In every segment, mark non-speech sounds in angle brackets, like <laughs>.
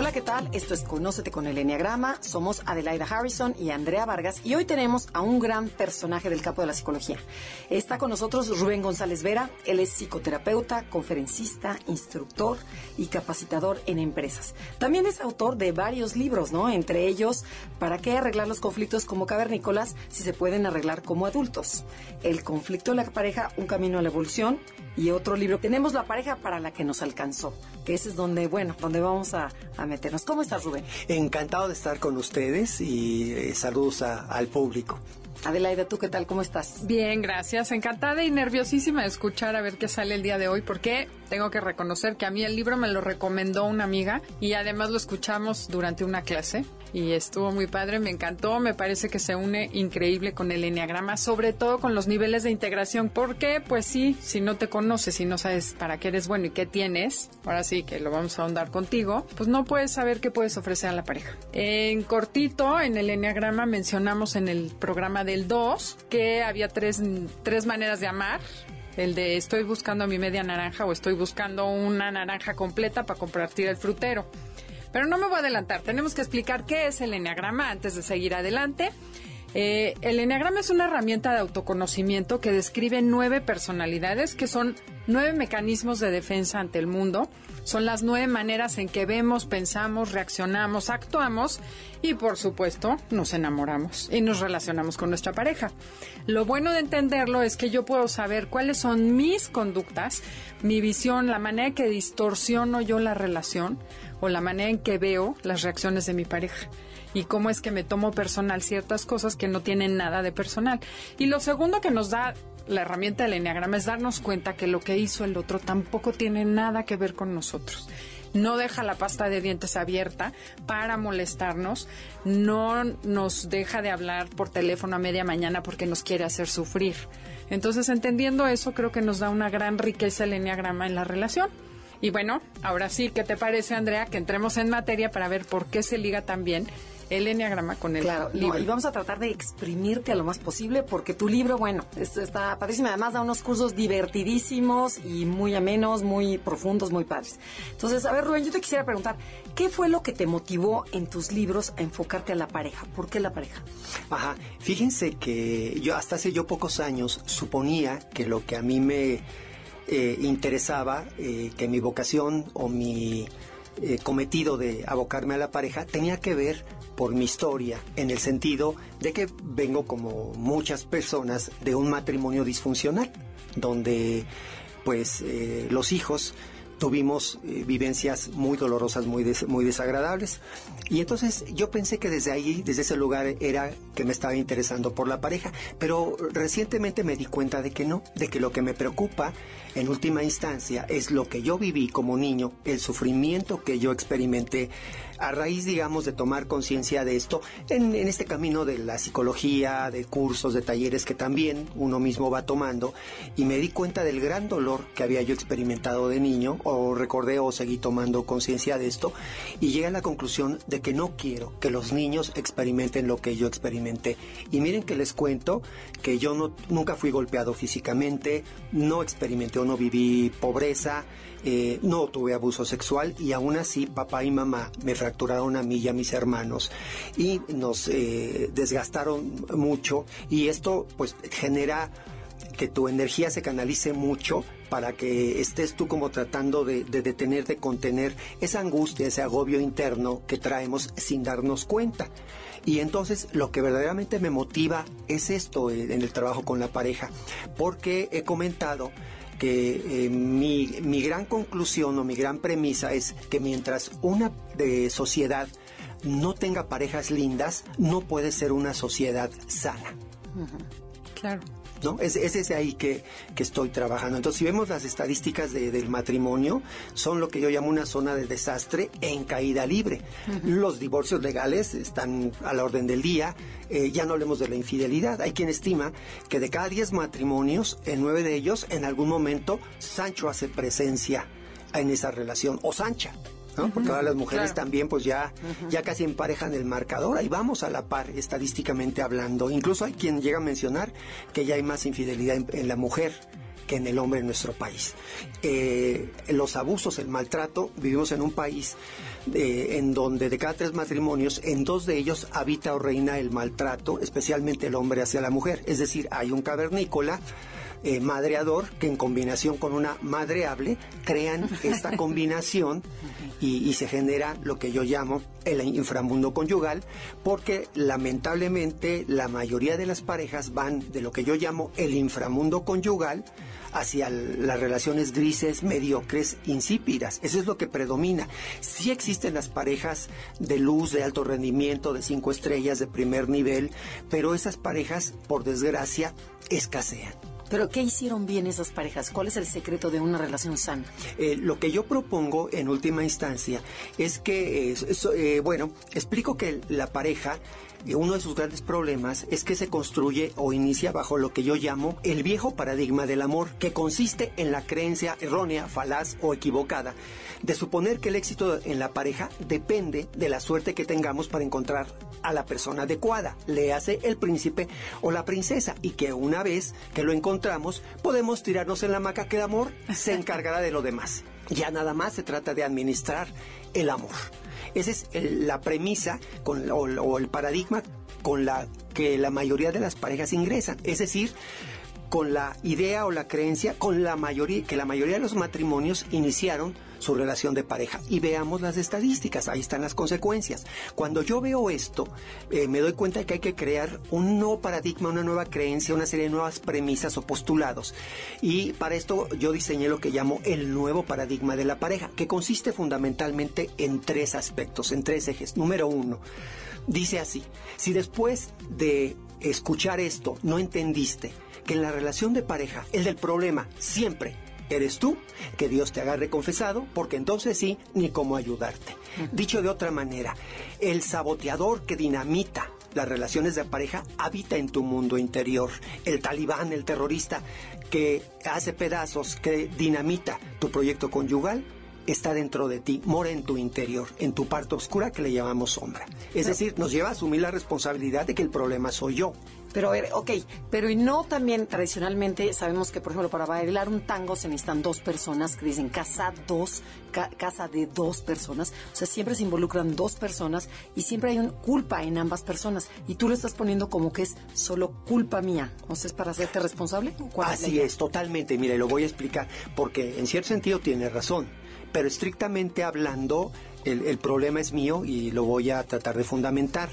Hola, ¿qué tal? Esto es Conócete con el Enneagrama. Somos Adelaida Harrison y Andrea Vargas y hoy tenemos a un gran personaje del campo de la psicología. Está con nosotros Rubén González Vera. Él es psicoterapeuta, conferencista, instructor y capacitador en empresas. También es autor de varios libros, ¿no? Entre ellos, ¿Para qué arreglar los conflictos como cavernícolas si se pueden arreglar como adultos? El conflicto de la pareja, un camino a la evolución y otro libro. Tenemos la pareja para la que nos alcanzó, que ese es donde, bueno, donde vamos a, meternos. ¿Cómo estás, Rubén? Encantado de estar con ustedes y eh, saludos al público. Adelaida, ¿tú qué tal? ¿Cómo estás? Bien, gracias. Encantada y nerviosísima de escuchar a ver qué sale el día de hoy, porque tengo que reconocer que a mí el libro me lo recomendó una amiga y además lo escuchamos durante una clase y estuvo muy padre, me encantó, me parece que se une increíble con el enneagrama, sobre todo con los niveles de integración, porque pues sí, si no te conoces, si no sabes para qué eres bueno y qué tienes, ahora sí que lo vamos a ahondar contigo, pues no puedes saber qué puedes ofrecer a la pareja. En cortito, en el enneagrama mencionamos en el programa del 2 que había tres, tres maneras de amar, el de estoy buscando mi media naranja o estoy buscando una naranja completa para compartir el frutero. Pero no me voy a adelantar, tenemos que explicar qué es el enneagrama antes de seguir adelante. Eh, el enneagrama es una herramienta de autoconocimiento que describe nueve personalidades, que son nueve mecanismos de defensa ante el mundo. Son las nueve maneras en que vemos, pensamos, reaccionamos, actuamos y, por supuesto, nos enamoramos y nos relacionamos con nuestra pareja. Lo bueno de entenderlo es que yo puedo saber cuáles son mis conductas, mi visión, la manera en que distorsiono yo la relación o la manera en que veo las reacciones de mi pareja y cómo es que me tomo personal ciertas cosas que no tienen nada de personal. Y lo segundo que nos da la herramienta del enneagrama es darnos cuenta que lo que hizo el otro tampoco tiene nada que ver con nosotros. No deja la pasta de dientes abierta para molestarnos, no nos deja de hablar por teléfono a media mañana porque nos quiere hacer sufrir. Entonces, entendiendo eso, creo que nos da una gran riqueza el enneagrama en la relación. Y bueno, ahora sí, ¿qué te parece, Andrea? Que entremos en materia para ver por qué se liga también el enneagrama con el claro, libro. y vamos a tratar de exprimirte a lo más posible porque tu libro, bueno, está padrísimo. Además da unos cursos divertidísimos y muy amenos, muy profundos, muy padres. Entonces, a ver, Rubén, yo te quisiera preguntar, ¿qué fue lo que te motivó en tus libros a enfocarte a la pareja? ¿Por qué la pareja? Ajá, fíjense que yo hasta hace yo pocos años suponía que lo que a mí me eh, interesaba, eh, que mi vocación o mi eh, cometido de abocarme a la pareja tenía que ver por mi historia, en el sentido de que vengo como muchas personas de un matrimonio disfuncional, donde pues eh, los hijos tuvimos eh, vivencias muy dolorosas, muy, muy desagradables. Y entonces yo pensé que desde ahí, desde ese lugar, era que me estaba interesando por la pareja. Pero recientemente me di cuenta de que no, de que lo que me preocupa en última instancia es lo que yo viví como niño, el sufrimiento que yo experimenté a raíz, digamos, de tomar conciencia de esto en, este camino de la psicología, de cursos, de talleres que también uno mismo va tomando, y me di cuenta del gran dolor que había yo experimentado de niño, o recordé o seguí tomando conciencia de esto, y llegué a la conclusión de que no quiero que los niños experimenten lo que yo experimenté. Y miren que les cuento que yo no, nunca fui golpeado físicamente, no experimenté o no viví pobreza, eh, no tuve abuso sexual y aún así papá y mamá me fracturaron a mí y a mis hermanos y nos eh, desgastaron mucho y esto pues genera que tu energía se canalice mucho para que estés tú como tratando de, detener, de contener esa angustia, ese agobio interno que traemos sin darnos cuenta. Y entonces lo que verdaderamente me motiva es esto eh, en el trabajo con la pareja, porque he comentado que eh, mi, mi, gran conclusión o mi gran premisa es que mientras una de sociedad no tenga parejas lindas, no puede ser una sociedad sana. Claro. ¿No? Es, es desde ahí que, que, estoy trabajando. Entonces, si vemos las estadísticas de, del matrimonio, son lo que yo llamo una zona de desastre en caída libre. Los divorcios legales están a la orden del día, eh, ya no hablemos de la infidelidad. Hay quien estima que de cada 10 matrimonios, en 9 de ellos, en algún momento, Sancho hace presencia en esa relación, o Sancha. Porque ahora las mujeres también pues ya, ya casi emparejan el marcador, ahí vamos a la par estadísticamente hablando. Incluso hay quien llega a mencionar que ya hay más infidelidad en, la mujer que en el hombre en nuestro país. Eh, los abusos, el maltrato, vivimos en un país eh, en donde de cada tres matrimonios, en dos de ellos habita o reina el maltrato, especialmente el hombre hacia la mujer. Es decir, hay un cavernícola eh, madreador que en combinación con una madreable crean esta <laughs> combinación y, se genera lo que yo llamo el inframundo conyugal porque lamentablemente la mayoría de las parejas van de lo que yo llamo el inframundo conyugal hacia las relaciones grises, mediocres, insípidas. Eso es lo que predomina. Sí existen las parejas de luz, de alto rendimiento, de cinco estrellas, de primer nivel, pero esas parejas, por desgracia, escasean. Pero ¿qué hicieron bien esas parejas? ¿Cuál es el secreto de una relación sana? Eh, lo que yo propongo en última instancia es que, eh, bueno, explico que la pareja uno de sus grandes problemas es que se construye o inicia bajo lo que yo llamo el viejo paradigma del amor, que consiste en la creencia errónea, falaz o equivocada de suponer que el éxito en la pareja depende de la suerte que tengamos para encontrar a la persona adecuada, le hace el príncipe o la princesa, y que una vez que lo encontramos podemos tirarnos en la maca que el amor se <laughs> encargará de lo demás. Ya nada más se trata de administrar el amor. Esa es la premisa con, o, el paradigma con la que la mayoría de las parejas ingresan. Es decir, con la idea o la creencia con la mayoría que la mayoría de los matrimonios iniciaron su relación de pareja. Y veamos las estadísticas ahí están las consecuencias. Cuando yo veo esto eh, me doy cuenta de que hay que crear un nuevo paradigma una nueva creencia una serie de nuevas premisas o postulados. Y para esto yo diseñé lo que llamo el nuevo paradigma de la pareja que consiste fundamentalmente en tres aspectos en tres ejes. Número uno dice así si después de escuchar esto no entendiste que en la relación de pareja, el del problema siempre eres tú, que Dios te agarre confesado, porque entonces sí, ni cómo ayudarte. Dicho de otra manera, el saboteador que dinamita las relaciones de pareja habita en tu mundo interior. El talibán, el terrorista que hace pedazos, que dinamita tu proyecto conyugal, está dentro de ti, mora en tu interior, en tu parte oscura que le llamamos sombra. Es decir, nos lleva a asumir la responsabilidad de que el problema soy yo. Pero a ver, ok, pero y no también tradicionalmente sabemos que, por ejemplo, para bailar un tango se necesitan dos personas, que dicen casa dos, casa de dos personas, o sea, siempre se involucran dos personas y siempre hay una culpa en ambas personas y tú lo estás poniendo como que es solo culpa mía, o sea, es para hacerte responsable. Así es, totalmente, mira, y lo voy a explicar, porque en cierto sentido tiene razón, pero estrictamente hablando, el, el problema es mío y lo voy a tratar de fundamentar.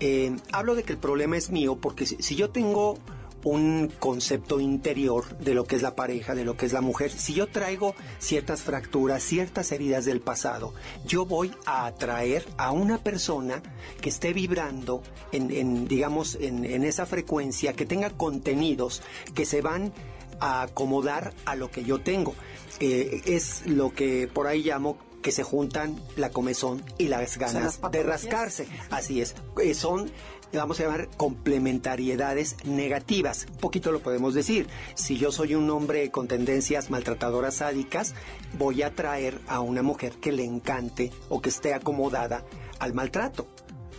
Eh, hablo de que el problema es mío porque si, yo tengo un concepto interior de lo que es la pareja, de lo que es la mujer. Si yo traigo ciertas fracturas, ciertas heridas del pasado, yo voy a atraer a una persona que esté vibrando en, digamos, en, esa frecuencia, que tenga contenidos que se van a acomodar a lo que yo tengo. Eh, es lo que por ahí llamo que se juntan la comezón y las ganas de rascarse. Así es, eh, son vamos a llamar complementariedades negativas. Un poquito lo podemos decir. Si yo soy un hombre con tendencias maltratadoras sádicas, voy a traer a una mujer que le encante o que esté acomodada al maltrato.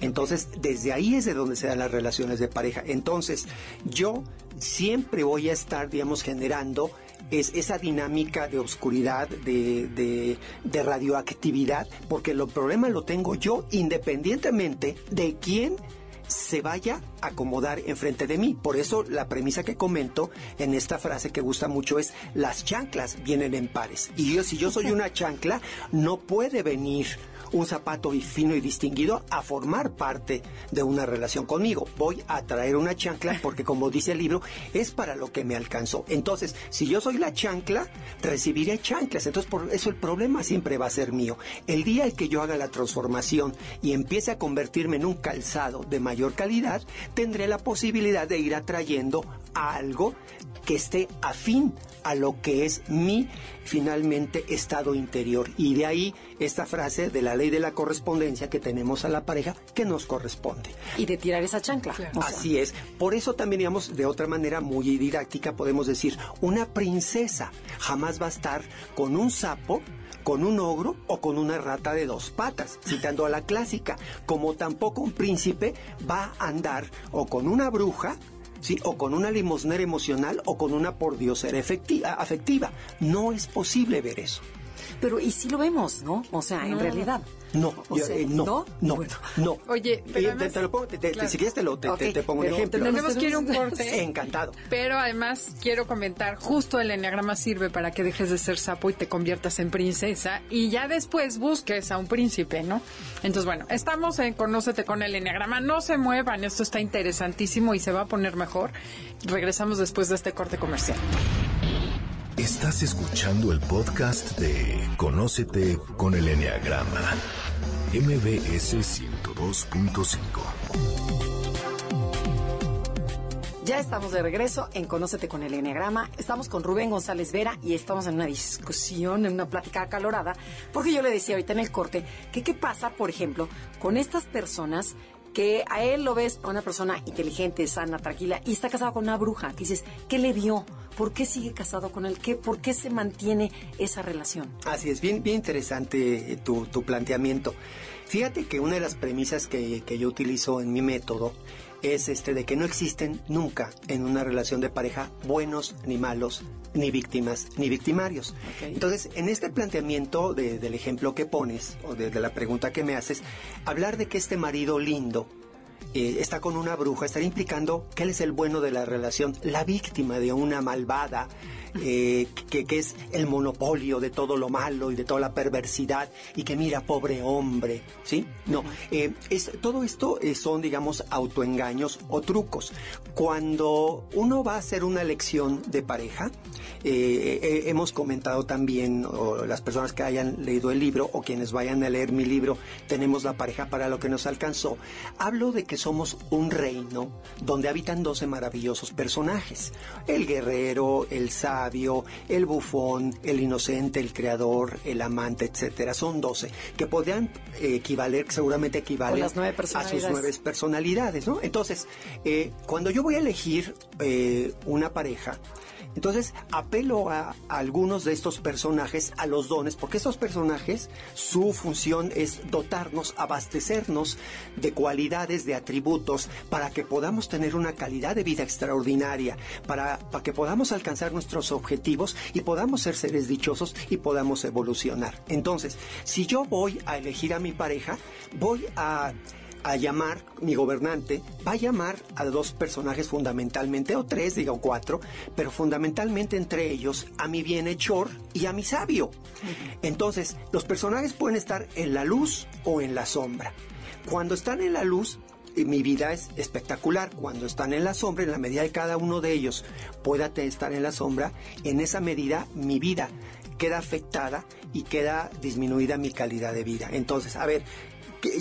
Entonces, desde ahí es de donde se dan las relaciones de pareja. Entonces, yo siempre voy a estar, digamos, generando es esa dinámica de oscuridad, de, radioactividad, porque el problema lo tengo yo independientemente de quién se vaya a acomodar enfrente de mí. Por eso la premisa que comento en esta frase que gusta mucho es las chanclas vienen en pares. Y yo si yo soy <laughs> una chancla, no puede venir un zapato fino y distinguido a formar parte de una relación conmigo. Voy a traer una chancla porque como dice el libro, es para lo que me alcanzó. Entonces, si yo soy la chancla, recibiré chanclas. Entonces, por eso el problema siempre va a ser mío. El día en que yo haga la transformación y empiece a convertirme en un calzado de mayor calidad, tendré la posibilidad de ir atrayendo algo que esté afín a lo que es mi finalmente estado interior. Y de ahí esta frase de la ley de la correspondencia que tenemos a la pareja que nos corresponde. Y de tirar esa chancla. Así es. Por eso también, digamos, de otra manera muy didáctica podemos decir, una princesa jamás va a estar con un sapo con un ogro o con una rata de dos patas, citando a la clásica, como tampoco un príncipe va a andar o con una bruja ¿sí? o con una limosnera emocional o con una pordiosera afectiva. No es posible ver eso. Pero y si lo vemos, ¿no? O sea, en realidad. No, eh, no, no, no, Oye, pero te, lo pongo, si quieres te, lo, te, pongo un ejemplo. Tenemos que ir un corte. Encantado. Pero además quiero comentar, justo el enneagrama sirve para que dejes de ser sapo y te conviertas en princesa y ya después busques a un príncipe, ¿no? Entonces, bueno, estamos en Conócete con el enneagrama. No se muevan, esto está interesantísimo y se va a poner mejor. Regresamos después de este corte comercial. Estás escuchando el podcast de Conócete con el Enneagrama, MBS 102.5. Ya estamos de regreso en Conócete con el Enneagrama. Estamos con Rubén González Vera y estamos en una discusión, en una plática acalorada, porque yo le decía ahorita en el corte que qué pasa, por ejemplo, con estas personas que a él lo ves una persona inteligente, sana, tranquila, y está casado con una bruja, que dices, ¿qué le vio? ¿Por qué sigue casado con él? ¿Qué, ¿Por qué se mantiene esa relación? Así es, bien, bien interesante eh, tu, planteamiento. Fíjate que una de las premisas que, que yo utilizo en mi método es este de que no existen nunca en una relación de pareja buenos ni malos, ni víctimas ni victimarios. Entonces, en este planteamiento del ejemplo que pones o de, la pregunta que me haces, hablar de que este marido lindo eh, está con una bruja, estaría implicando que él es el bueno de la relación, la víctima de una malvada, eh, que, es el monopolio de todo lo malo y de toda la perversidad y que mira, pobre hombre, ¿sí? No, eh, es, todo esto eh, son, digamos, autoengaños o trucos. Cuando uno va a hacer una elección de pareja, hemos comentado también, o las personas que hayan leído el libro o quienes vayan a leer mi libro, tenemos la pareja para lo que nos alcanzó. Hablo de que somos un reino donde habitan 12 maravillosos personajes. El guerrero, el sabio, el bufón, el inocente, el creador, el amante, etcétera. Son 12 que podrían eh, equivaler, seguramente equivalen a sus nueve personalidades, ¿no? Entonces, eh, cuando yo voy a elegir eh, una pareja, entonces apelo a, algunos de estos personajes, a los dones, porque estos personajes, su función es dotarnos, abastecernos de cualidades, de atributos, para que podamos tener una calidad de vida extraordinaria, para, para que podamos alcanzar nuestros objetivos y podamos ser seres dichosos y podamos evolucionar. Entonces, si yo voy a elegir a mi pareja, voy a a llamar, mi gobernante va a llamar a dos personajes fundamentalmente, o tres, diga, o cuatro, pero fundamentalmente entre ellos a mi bienhechor y a mi sabio. Entonces, los personajes pueden estar en la luz o en la sombra. Cuando están en la luz, eh, mi vida es espectacular. Cuando están en la sombra, en la medida de cada uno de ellos pueda estar en la sombra, en esa medida mi vida queda afectada y queda disminuida mi calidad de vida. Entonces, a ver,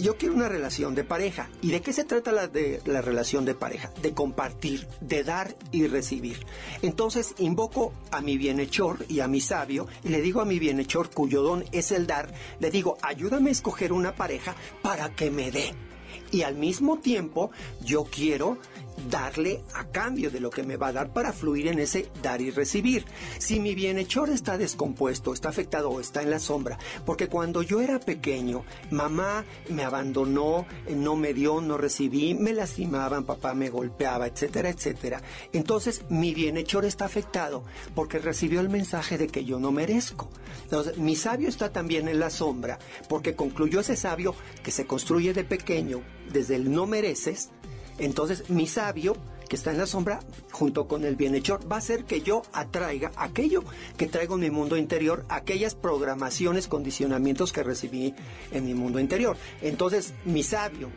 yo quiero una relación de pareja. ¿Y de qué se trata la, de, la relación de pareja? De compartir, de dar y recibir. Entonces invoco a mi bienhechor y a mi sabio y le digo a mi bienhechor cuyo don es el dar, le digo, ayúdame a escoger una pareja para que me dé. Y al mismo tiempo yo quiero darle a cambio de lo que me va a dar para fluir en ese dar y recibir. Si mi bienhechor está descompuesto, está afectado o está en la sombra, porque cuando yo era pequeño, mamá me abandonó, no me dio, no recibí, me lastimaban, papá me golpeaba, etcétera, etcétera. Entonces mi bienhechor está afectado porque recibió el mensaje de que yo no merezco. Entonces mi sabio está también en la sombra porque concluyó ese sabio que se construye de pequeño desde el no mereces, entonces, mi sabio, que está en la sombra, junto con el bienhechor, va a hacer que yo atraiga aquello que traigo en mi mundo interior, aquellas programaciones, condicionamientos que recibí en mi mundo interior. Entonces, mi sabio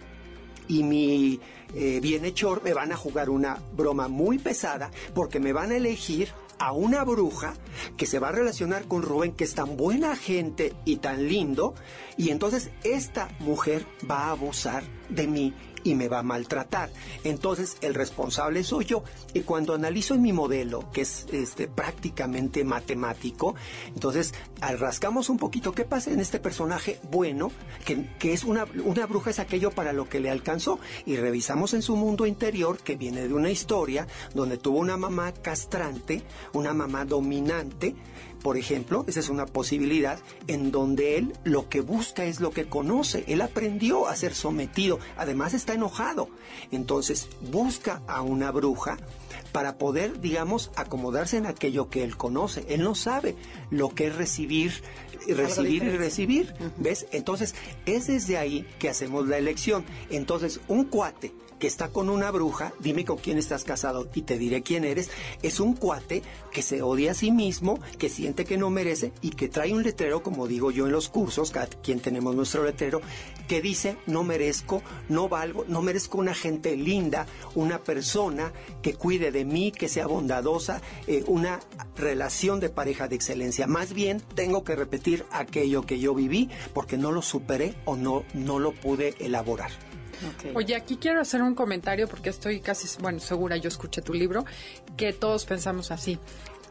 y mi eh, bienhechor me van a jugar una broma muy pesada porque me van a elegir a una bruja que se va a relacionar con Rubén, que es tan buena gente y tan lindo, y entonces esta mujer va a abusar de mí y me va a maltratar. Entonces, el responsable soy yo. Y cuando analizo en mi modelo, que es este, prácticamente matemático, entonces rascamos un poquito qué pasa en este personaje bueno, que, que es una, una bruja es aquello para lo que le alcanzó. Y revisamos en su mundo interior, que viene de una historia donde tuvo una mamá castrante, una mamá dominante, por ejemplo, esa es una posibilidad en donde él lo que busca es lo que conoce. Él aprendió a ser sometido. Además está enojado. Entonces busca a una bruja para poder, digamos, acomodarse en aquello que él conoce. Él no sabe lo que es recibir, recibir y recibir. ¿Ves? Entonces, es desde ahí que hacemos la elección. Entonces, un cuate que está con una bruja, dime con quién estás casado y te diré quién eres, es un cuate que se odia a sí mismo, que siente que no merece y que trae un letrero, como digo yo en los cursos, cada quien tenemos nuestro letrero, que dice no merezco, no valgo, no merezco una gente linda, una persona que cuide de mí, que sea bondadosa, eh, una relación de pareja de excelencia. Más bien tengo que repetir aquello que yo viví porque no lo superé o no, no lo pude elaborar. Oye, aquí quiero hacer un comentario porque estoy casi, bueno, segura, yo escuché tu libro, que todos pensamos así.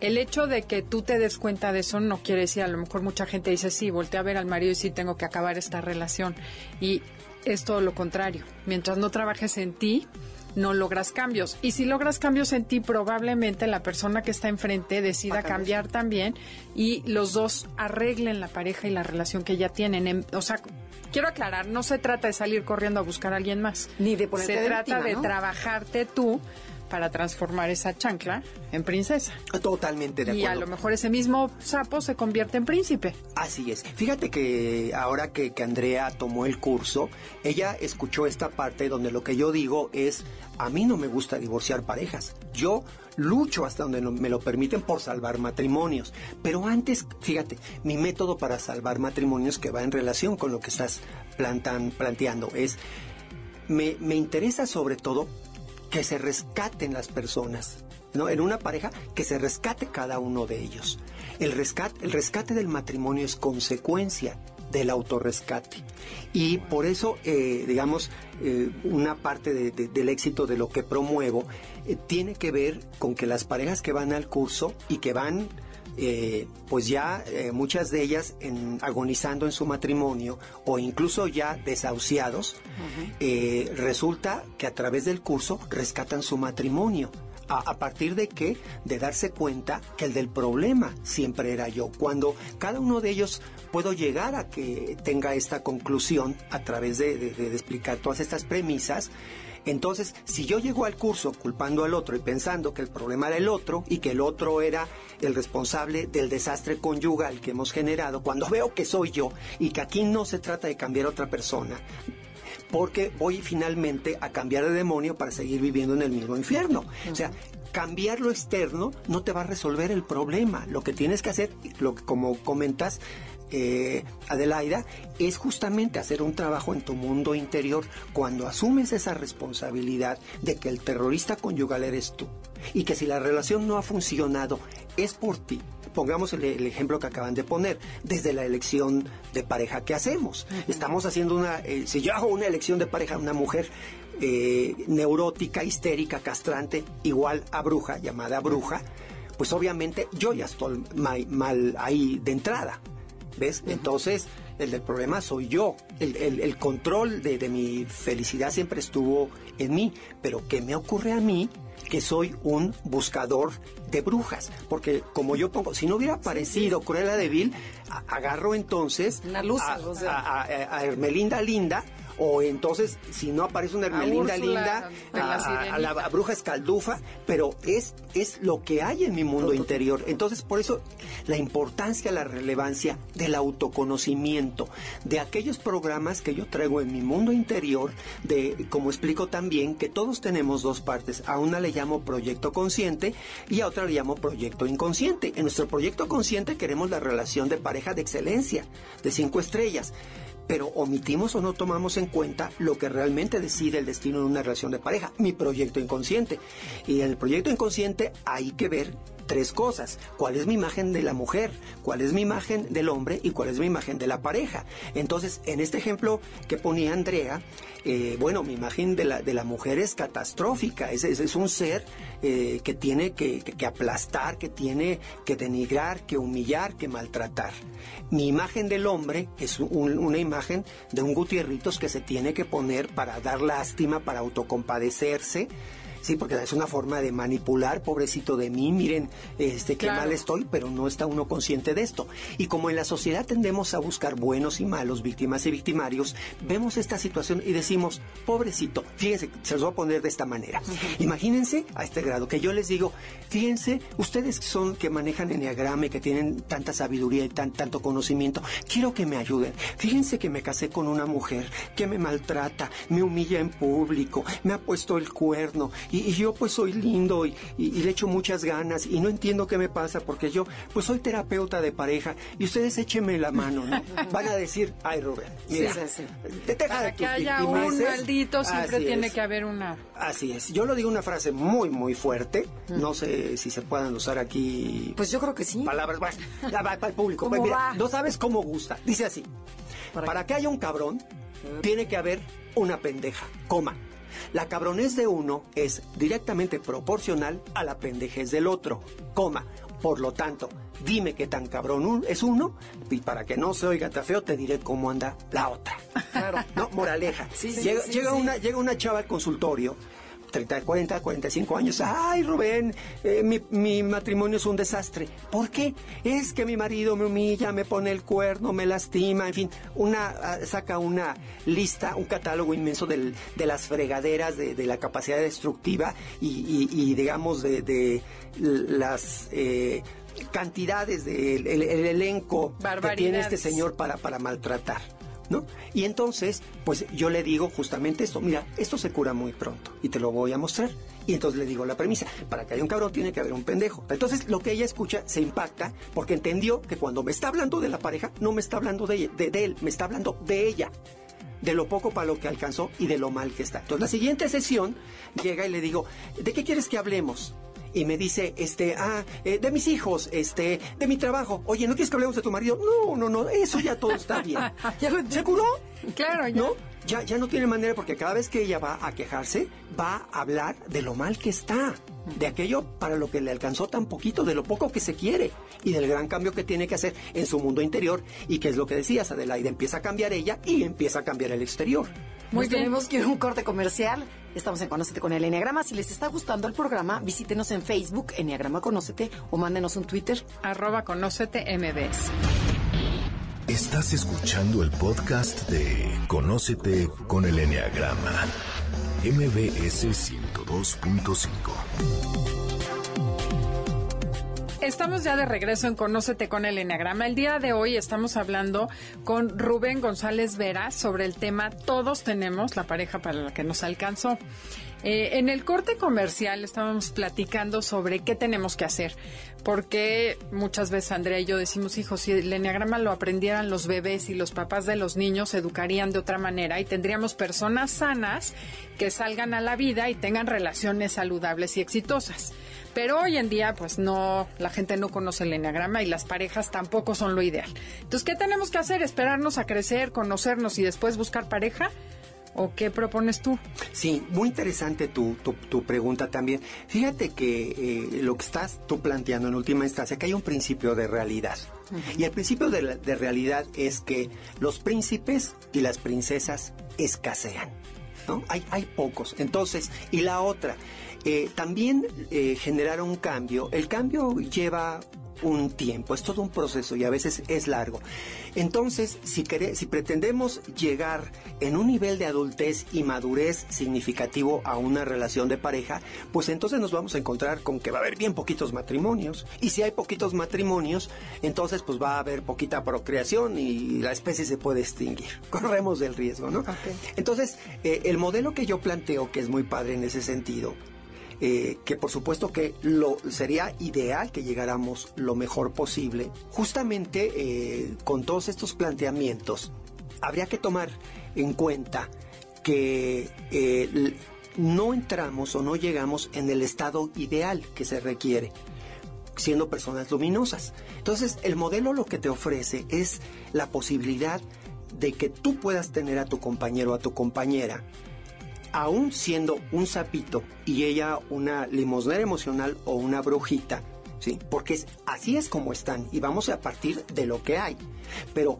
El hecho de que tú te des cuenta de eso no quiere decir, a lo mejor mucha gente dice, sí, volteé a ver al marido y sí tengo que acabar esta relación. Y es todo lo contrario. Mientras no trabajes en ti, no logras cambios. Y si logras cambios en ti, probablemente la persona que está enfrente decida cambiar también y los dos arreglen la pareja y la relación que ya tienen. O sea, quiero aclarar, no se trata de salir corriendo a buscar a alguien más. Ni de ponerte Se trata de trabajarte tú para transformar esa chancla en princesa. Totalmente de acuerdo. Y a lo mejor ese mismo sapo se convierte en príncipe. Así es. Fíjate que ahora que, que, Andrea tomó el curso, ella escuchó esta parte donde lo que yo digo es, a mí no me gusta divorciar parejas. Yo lucho hasta donde me lo permiten por salvar matrimonios. Pero antes, fíjate, mi método para salvar matrimonios que va en relación con lo que estás plantan, planteando es, me, me interesa sobre todo que se rescaten las personas. ¿no? En una pareja, que se rescate cada uno de ellos. El rescate, el rescate del matrimonio es consecuencia del autorrescate. Y por eso, eh, digamos, eh, una parte de, de, del éxito de lo que promuevo eh, tiene que ver con que las parejas que van al curso y que van eh, pues ya eh, muchas de ellas en, agonizando en su matrimonio o incluso ya desahuciados, eh, resulta que a través del curso rescatan su matrimonio. A, a, partir de qué? De darse cuenta que el del problema siempre era yo. Cuando cada uno de ellos puedo llegar a que tenga esta conclusión a través de, de, de explicar todas estas premisas, entonces, si yo llego al curso culpando al otro y pensando que el problema era el otro y que el otro era el responsable del desastre conyugal que hemos generado, cuando veo que soy yo y que aquí no se trata de cambiar a otra persona, porque voy finalmente a cambiar de demonio para seguir viviendo en el mismo infierno. O sea, cambiar lo externo no te va a resolver el problema. Lo que tienes que hacer, lo que como comentas, eh, Adelaida, es justamente hacer un trabajo en tu mundo interior cuando asumes esa responsabilidad de que el terrorista conyugal eres tú y que si la relación no ha funcionado es por ti. Pongamos el, el ejemplo que acaban de poner, desde la elección de pareja que hacemos. Uh -huh. Estamos haciendo una, eh, si yo hago una elección de pareja, una mujer eh, neurótica, histérica, castrante, igual a bruja, llamada bruja, pues obviamente yo ya estoy mal, mal ahí de entrada. ¿Ves? Uh -huh. Entonces, el del problema soy yo. El, el, el control de, de, mi felicidad siempre estuvo en mí. Pero ¿qué me ocurre a mí? Que soy un buscador de brujas. Porque como yo pongo, si no hubiera aparecido. Cruella de Vil, agarro entonces a, a Hermelinda Linda o entonces si no aparece una Hermelinda linda a, a, la bruja escaldufa pero es es lo que hay en mi mundo interior. Entonces por eso la importancia la relevancia del autoconocimiento de aquellos programas que yo traigo en mi mundo interior de como explico también que todos tenemos dos partes. A una le llamo proyecto consciente y a otra le llamo proyecto inconsciente. En nuestro proyecto consciente queremos la relación de pareja de excelencia de cinco estrellas pero omitimos o no tomamos en cuenta lo que realmente decide el destino de una relación de pareja, mi proyecto inconsciente. Y en el proyecto inconsciente hay que ver tres cosas. ¿Cuál es mi imagen de la mujer? ¿Cuál es mi imagen del hombre? ¿Y cuál es mi imagen de la pareja? Entonces, en este ejemplo que ponía Andrea, eh, bueno, mi imagen de la, de la mujer es catastrófica, es, es, un ser eh, que tiene que, aplastar, que tiene que denigrar, que humillar, que maltratar. Mi imagen del hombre es una imagen de un Gutierritos que se tiene que poner para dar lástima, para autocompadecerse, Sí, porque es una forma de manipular, pobrecito de mí, miren, este, qué mal estoy, pero no está uno consciente de esto. Y como en la sociedad tendemos a buscar buenos y malos, víctimas y victimarios, vemos esta situación y decimos, pobrecito, fíjense, se los voy a poner de esta manera. Imagínense a este grado que yo les digo, fíjense, ustedes son que manejan enneagrama y que tienen tanta sabiduría y tan, tanto conocimiento, quiero que me ayuden. Fíjense que me casé con una mujer que me maltrata, me humilla en público, me ha puesto el cuerno y, yo pues soy lindo y, le echo muchas ganas y no entiendo qué me pasa porque yo pues soy terapeuta de pareja y ustedes échenme la mano, ¿no? <laughs> Van a decir, ay Rubén, mira, Te Para que haya un maldito siempre tiene que haber una... Así es, yo lo digo una frase muy muy fuerte, no sé si se puedan usar aquí... Pues yo creo que sí. Palabras, bueno, para el público. Pues no sabes cómo gusta, dice así, para que haya un cabrón, tiene que haber una pendeja, coma. La cabronez de uno es directamente proporcional a la pendejez del otro, coma. Por lo tanto, dime qué tan cabrón es uno y para que no se oiga tan feo te diré cómo anda la otra. Claro. No, moraleja. llega, una, llega una chava al consultorio 30, 40, 45 años. Ay, Rubén, eh, mi, matrimonio es un desastre. ¿Por qué? Es que mi marido me humilla, me pone el cuerno, me lastima, en fin, una ah, saca una lista, un catálogo inmenso de las fregaderas, de, la capacidad destructiva y, digamos, de, las... Eh, cantidades del elenco que tiene este señor para, para maltratar. Y entonces, pues yo le digo justamente esto, mira, esto se cura muy pronto y te lo voy a mostrar. Y entonces le digo la premisa, para que haya un cabrón tiene que haber un pendejo. Entonces lo que ella escucha se impacta porque entendió que cuando me está hablando de la pareja, no me está hablando de, de él, me está hablando de ella de lo poco para lo que alcanzó y de lo mal que está. Entonces la siguiente sesión llega y le digo, ¿de qué quieres que hablemos? Y me dice, este, ah, eh, de mis hijos, este, de mi trabajo. Oye, ¿no quieres que hablemos de tu marido? No, no, no, eso ya todo está bien. ¿Se curó? Claro, ya. ¿No? Ya, ya no tiene manera porque cada vez que ella va a quejarse, va a hablar de lo mal que está, de aquello para lo que le alcanzó tan poquito, de lo poco que se quiere y del gran cambio que tiene que hacer en su mundo interior y que es lo que decías, Adelaide, empieza a cambiar ella y empieza a cambiar el exterior. Muy bien. tenemos que ir a un corte comercial. Estamos en Conócete con el Enneagrama. Si les está gustando el programa, visítenos en Facebook, Enneagrama Conócete, o mándenos un Twitter. Arroba Conócete MBS. Estás escuchando el podcast de Conócete con el Enneagrama. MBS 102.5. Estamos ya de regreso en Conócete con el Enneagrama. El día de hoy estamos hablando con Rubén González Vera sobre el tema Todos tenemos la pareja para la que nos alcanzó. Eh, en el corte comercial estábamos platicando sobre qué tenemos que hacer, porque muchas veces Andrea y yo decimos, hijos, si el enneagrama lo aprendieran los bebés y los papás de los niños, educarían de otra manera y tendríamos personas sanas que salgan a la vida y tengan relaciones saludables y exitosas. Pero hoy en día, pues no, la gente no conoce el enneagrama y las parejas tampoco son lo ideal. Entonces, ¿qué tenemos que hacer? ¿Esperarnos a crecer, conocernos y después buscar pareja? ¿O qué propones tú? Sí, muy interesante tu, tu, pregunta también. Fíjate que eh, lo que estás tú planteando en última instancia, que hay un principio de realidad. Y el principio de, de realidad es que los príncipes y las princesas escasean. ¿no? Hay, hay pocos. Entonces, y la otra, eh, también eh, generar un cambio. El cambio lleva un tiempo, es todo un proceso y a veces es largo. Entonces, si, si pretendemos llegar en un nivel de adultez y madurez significativo a una relación de pareja, pues entonces nos vamos a encontrar con que va a haber bien poquitos matrimonios. Y si hay poquitos matrimonios, entonces pues va a haber poquita procreación y la especie se puede extinguir. <laughs> Corremos del riesgo, ¿no? Entonces, eh, el modelo que yo planteo, que es muy padre en ese sentido, eh, que por supuesto que lo sería ideal que llegáramos lo mejor posible. Justamente eh, con todos estos planteamientos, habría que tomar en cuenta que eh, no entramos o no llegamos en el estado ideal que se requiere. siendo personas luminosas. Entonces, el modelo lo que te ofrece es la posibilidad de que tú puedas tener a tu compañero o a tu compañera, aún siendo un sapito y ella una limosnera emocional o una brujita, ¿sí? Porque así es como están y vamos a partir de lo que hay. Pero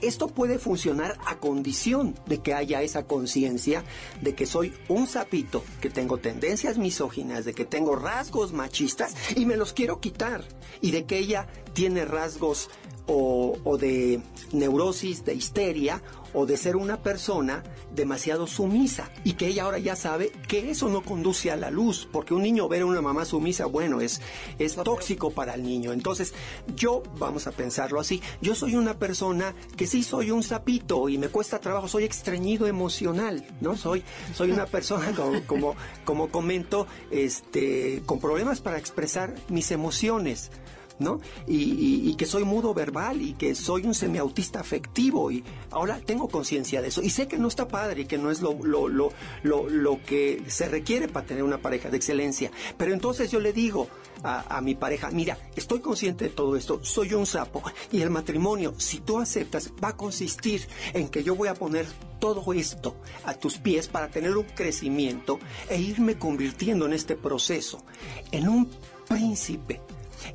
esto puede funcionar a condición de que haya esa conciencia de que soy un sapito, que tengo tendencias misóginas, de que tengo rasgos machistas y me los quiero quitar, y de que ella tiene rasgos o, o de neurosis, de histeria o de ser una persona demasiado sumisa y que ella ahora ya sabe que eso no conduce a la luz, porque un niño ver a una mamá sumisa, bueno, es, es tóxico para el niño. Entonces, yo, vamos a pensarlo así, yo soy una persona que sí soy un sapito y me cuesta trabajo, soy extrañido emocional, ¿no? Soy, soy una persona, <laughs> como, como, como comento, este, con problemas para expresar mis emociones. ¿No? Y, que soy mudo verbal y que soy un semiautista afectivo y ahora tengo conciencia de eso y sé que no está padre y que no es lo, lo, lo, lo, que se requiere para tener una pareja de excelencia. Pero entonces yo le digo a, a mi pareja, mira, estoy consciente de todo esto, soy un sapo y el matrimonio, si tú aceptas, va a consistir en que yo voy a poner todo esto a tus pies para tener un crecimiento e irme convirtiendo en este proceso en un príncipe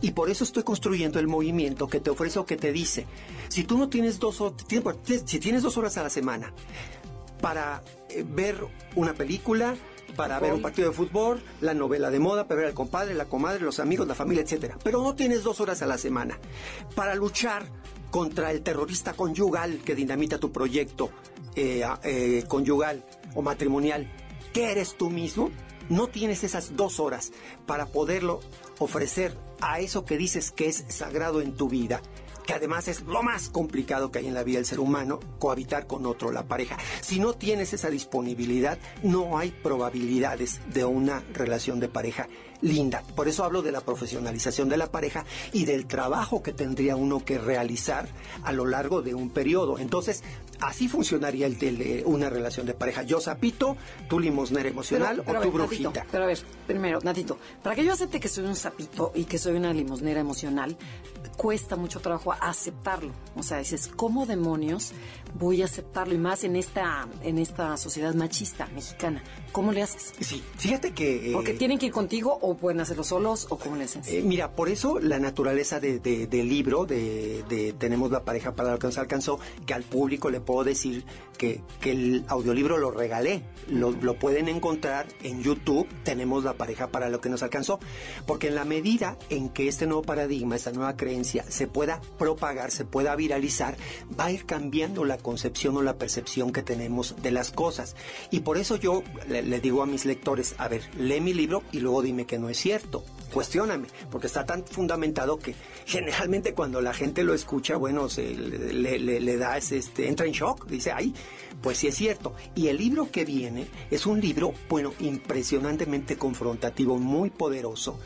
y por eso estoy construyendo el movimiento que te ofrece o que te dice, si tú no tienes dos, si tienes dos horas a la semana para eh, ver una película, para ver un partido de fútbol, la novela de moda, para ver al compadre, la comadre, los amigos, la familia, etcétera. Pero no tienes dos horas a la semana para luchar contra el terrorista conyugal que dinamita tu proyecto eh, eh, conyugal o matrimonial. ¿Qué eres tú mismo? No tienes esas dos horas para poderlo ofrecer a eso que dices que es sagrado en tu vida que además es lo más complicado que hay en la vida del ser humano, cohabitar con otro, la pareja. Si no tienes esa disponibilidad, no hay probabilidades de una relación de pareja linda. Por eso hablo de la profesionalización de la pareja y del trabajo que tendría uno que realizar a lo largo de un periodo. Entonces, así funcionaría el, de una relación de pareja. Yo sapito, tú limosnera emocional o tú brujita. pero a ver, primero, Natito, para que yo acepte que soy un sapito y que soy una limosnera emocional, cuesta mucho trabajo aceptarlo. O sea, dices, ¿cómo demonios voy a aceptarlo? Y más en esta, en esta sociedad machista mexicana. ¿Cómo le haces? Sí, fíjate que... Eh, Porque tienen que ir contigo o pueden hacerlo solos o cómo le haces. Eh, mira, por eso la naturaleza de, del libro, de, de, Tenemos la pareja para lo que nos alcanzó, que al público le puedo decir que, que el audiolibro lo regalé. Lo, lo pueden encontrar en YouTube, Tenemos la pareja para lo que nos alcanzó. Porque en la medida en que este nuevo paradigma, esta nueva creencia se pueda propagar, se pueda viralizar, va a ir cambiando la concepción o la percepción que tenemos de las cosas. Y por eso yo le, digo a mis lectores, a ver, lee mi libro y luego dime no es cierto. Cuestióname, porque está tan fundamentado que generalmente cuando la gente lo escucha, bueno, se, le, da ese, este, entra en shock, dice, ay, pues sí es cierto. Y el libro que viene es un libro, bueno, impresionantemente confrontativo, muy poderoso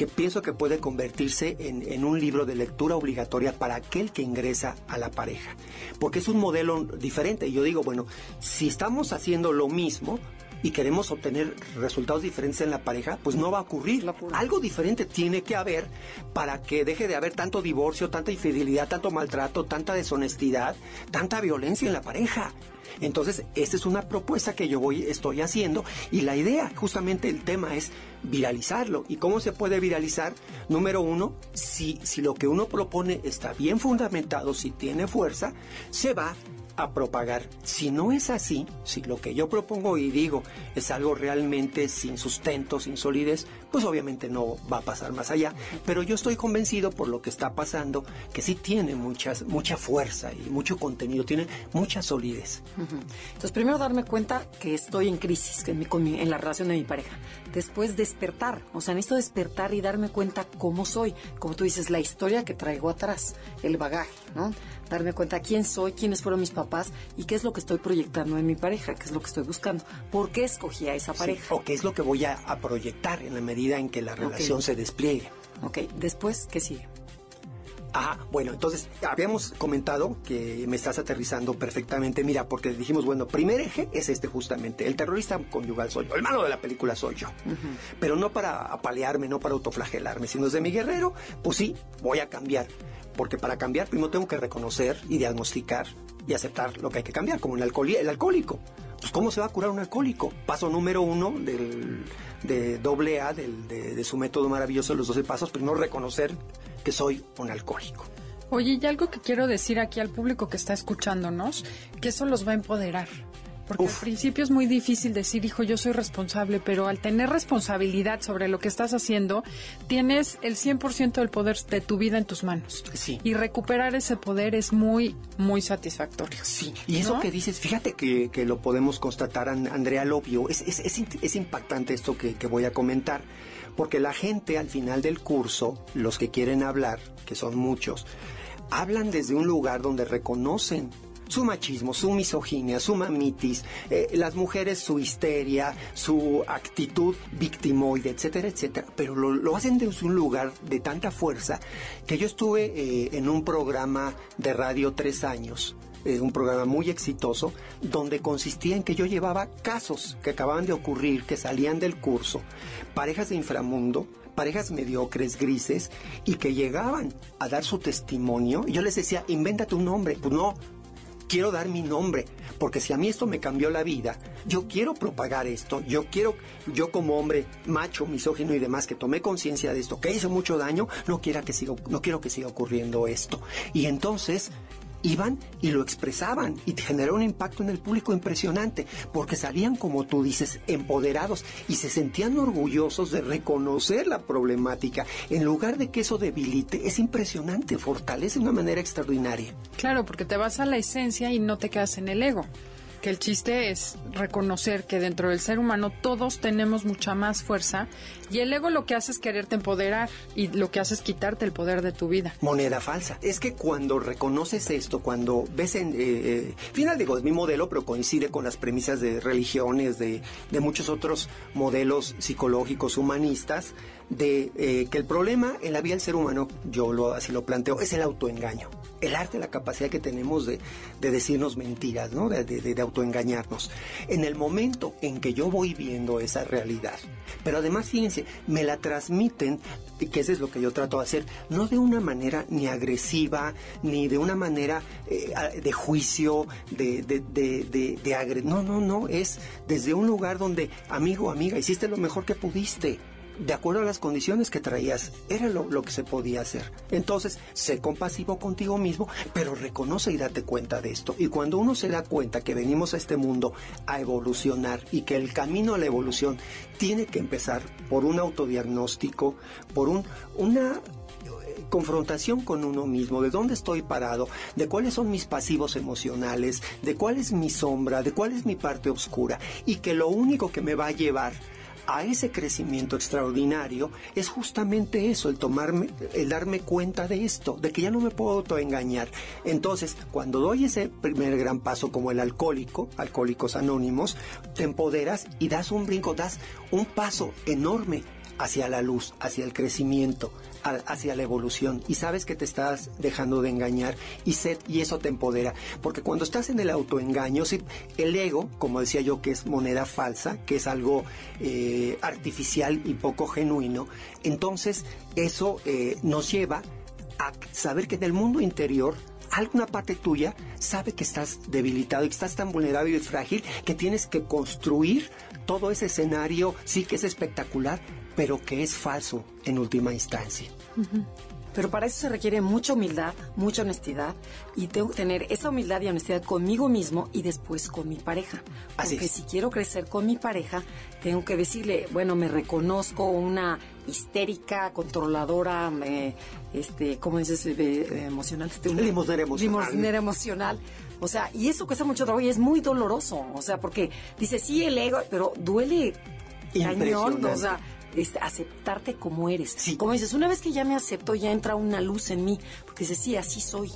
que pienso que puede convertirse en, un libro de lectura obligatoria para aquel que ingresa a la pareja. Porque es un modelo diferente. Y yo digo, bueno, si estamos haciendo lo mismo, y queremos obtener resultados diferentes en la pareja, pues no va a ocurrir. Algo diferente tiene que haber para que deje de haber tanto divorcio, tanta infidelidad, tanto maltrato, tanta deshonestidad, tanta violencia en la pareja. Entonces, esta es una propuesta que yo voy, estoy haciendo y la idea, justamente el tema es viralizarlo. ¿Y cómo se puede viralizar? Número uno, si, si lo que uno propone está bien fundamentado, si tiene fuerza, se va a propagar. Si no es así, si lo que yo propongo y digo es algo realmente sin sustento, sin solidez, pues obviamente no va a pasar más allá. Pero yo estoy convencido por lo que está pasando que sí tiene muchas, mucha fuerza y mucho contenido, tiene mucha solidez. Entonces, primero darme cuenta que estoy en crisis en, en la relación de mi pareja. Después despertar, o sea, necesito despertar y darme cuenta cómo soy. Como tú dices, la historia que traigo atrás, el bagaje, ¿no? darme cuenta quién soy, quiénes fueron mis papás y qué es lo que estoy proyectando en mi pareja, qué es lo que estoy buscando, por qué escogí a esa pareja. o qué es lo que voy a, proyectar en la medida en que la relación se despliegue. Ok, después, ¿qué sigue? Ah, bueno, entonces habíamos comentado que me estás aterrizando perfectamente. Mira, porque dijimos, bueno, primer eje es este justamente. El terrorista conyugal soy yo, el malo de la película soy yo. Pero no para apalearme, no para autoflagelarme, sino desde mi guerrero, pues sí, voy a cambiar. Porque para cambiar primero tengo que reconocer y diagnosticar y aceptar lo que hay que cambiar, como el, el alcohólico. Pues ¿cómo se va a curar un alcohólico? Paso número uno del, de doble A, del, de, de, su método maravilloso de los 12 pasos, primero reconocer que soy un alcohólico. Oye, y algo que quiero decir aquí al público que está escuchándonos, que eso los va a empoderar. Porque Uf. al principio es muy difícil decir, hijo, yo soy responsable, pero al tener responsabilidad sobre lo que estás haciendo, tienes el 100% del poder de tu vida en tus manos. Sí. Y recuperar ese poder es muy, muy satisfactorio. Sí, y eso ¿no? que dices, fíjate que, que, lo podemos constatar, Andrea Lobio, es, es, es, es impactante esto que, que voy a comentar. Porque la gente al final del curso, los que quieren hablar, que son muchos, hablan desde un lugar donde reconocen su machismo, su misoginia, su mamitis, eh, las mujeres su histeria, su actitud victimoide, etcétera, etcétera. Pero lo, lo hacen desde un lugar de tanta fuerza que yo estuve eh, en un programa de radio tres años eh, un programa muy exitoso, donde consistía en que yo llevaba casos que acababan de ocurrir, que salían del curso, parejas de inframundo, parejas mediocres, grises, y que llegaban a dar su testimonio. Yo les decía, invéntate un nombre. Pues no, quiero dar mi nombre, porque si a mí esto me cambió la vida, yo quiero propagar esto, yo quiero, yo como hombre macho, misógino y demás, que tomé conciencia de esto, que hizo mucho daño, no, quiera que siga, no quiero que siga ocurriendo esto. Y entonces iban y lo expresaban y generó un impacto en el público impresionante porque salían como tú dices empoderados y se sentían orgullosos de reconocer la problemática. En lugar de que eso debilite es impresionante fortalece de una manera extraordinaria. Claro porque te vas a la esencia y no te quedas en el ego que el chiste es reconocer que dentro del ser humano todos tenemos mucha más fuerza y el ego lo que hace es quererte empoderar y lo que hace es quitarte el poder de tu vida. Moneda falsa. Es que cuando reconoces esto, cuando ves en... Eh, eh, final digo, es mi modelo, pero coincide con las premisas de religiones, de, de muchos otros modelos psicológicos humanistas, de eh, que el problema en la vida del ser humano, yo lo, así lo planteo, es el autoengaño. El arte, la capacidad que tenemos de, de decirnos mentiras, ¿no? De, de, autoengañarnos. En el momento en que yo voy viendo esa realidad, pero además, fíjense, me la transmiten, que eso es lo que yo trato de hacer, no de una manera ni agresiva, ni de una manera eh, de juicio, de, de, de, de agre No, no, no, es desde un lugar donde, amigo, amiga, hiciste lo mejor que pudiste de acuerdo a las condiciones que traías, era lo, que se podía hacer. Entonces, sé compasivo contigo mismo, pero reconoce y date cuenta de esto. Y cuando uno se da cuenta que venimos a este mundo a evolucionar y que el camino a la evolución tiene que empezar por un autodiagnóstico, por un, una confrontación con uno mismo, de dónde estoy parado, de cuáles son mis pasivos emocionales, de cuál es mi sombra, de cuál es mi parte oscura, y que lo único que me va a llevar a ese crecimiento extraordinario es justamente eso, el tomarme, el darme cuenta de esto, de que ya no me puedo autoengañar. Entonces, cuando doy ese primer gran paso como el alcohólico, alcohólicos anónimos, te empoderas y das un brinco, das un paso enorme hacia la luz, hacia el crecimiento, hacia la evolución y sabes que te estás dejando de engañar y, set, y eso te empodera. Porque cuando estás en el autoengaño, si, el ego, como decía yo, que es moneda falsa, que es algo eh, artificial y poco genuino, entonces eso eh, nos lleva a saber que en el mundo interior alguna parte tuya sabe que estás debilitado y que estás tan vulnerable y frágil que tienes que construir todo ese escenario, sí que es espectacular, pero que es falso en última instancia. Uh -huh. Pero para eso se requiere mucha humildad, mucha honestidad y tengo que tener esa humildad y honestidad conmigo mismo y después con mi pareja. Así Porque es. si quiero crecer con mi pareja, tengo que decirle, bueno, me reconozco una histérica, controladora, este, ¿cómo dices? Eh, emocional. Este, limonera emocional. Limonera emocional. O sea, y eso cuesta mucho trabajo y es muy doloroso. O sea, porque dice, sí, el ego, pero duele cañón. O sea, este, aceptarte como eres. Sí. Como dices, una vez que ya me acepto, ya entra una luz en mí, porque dices, sí, así soy.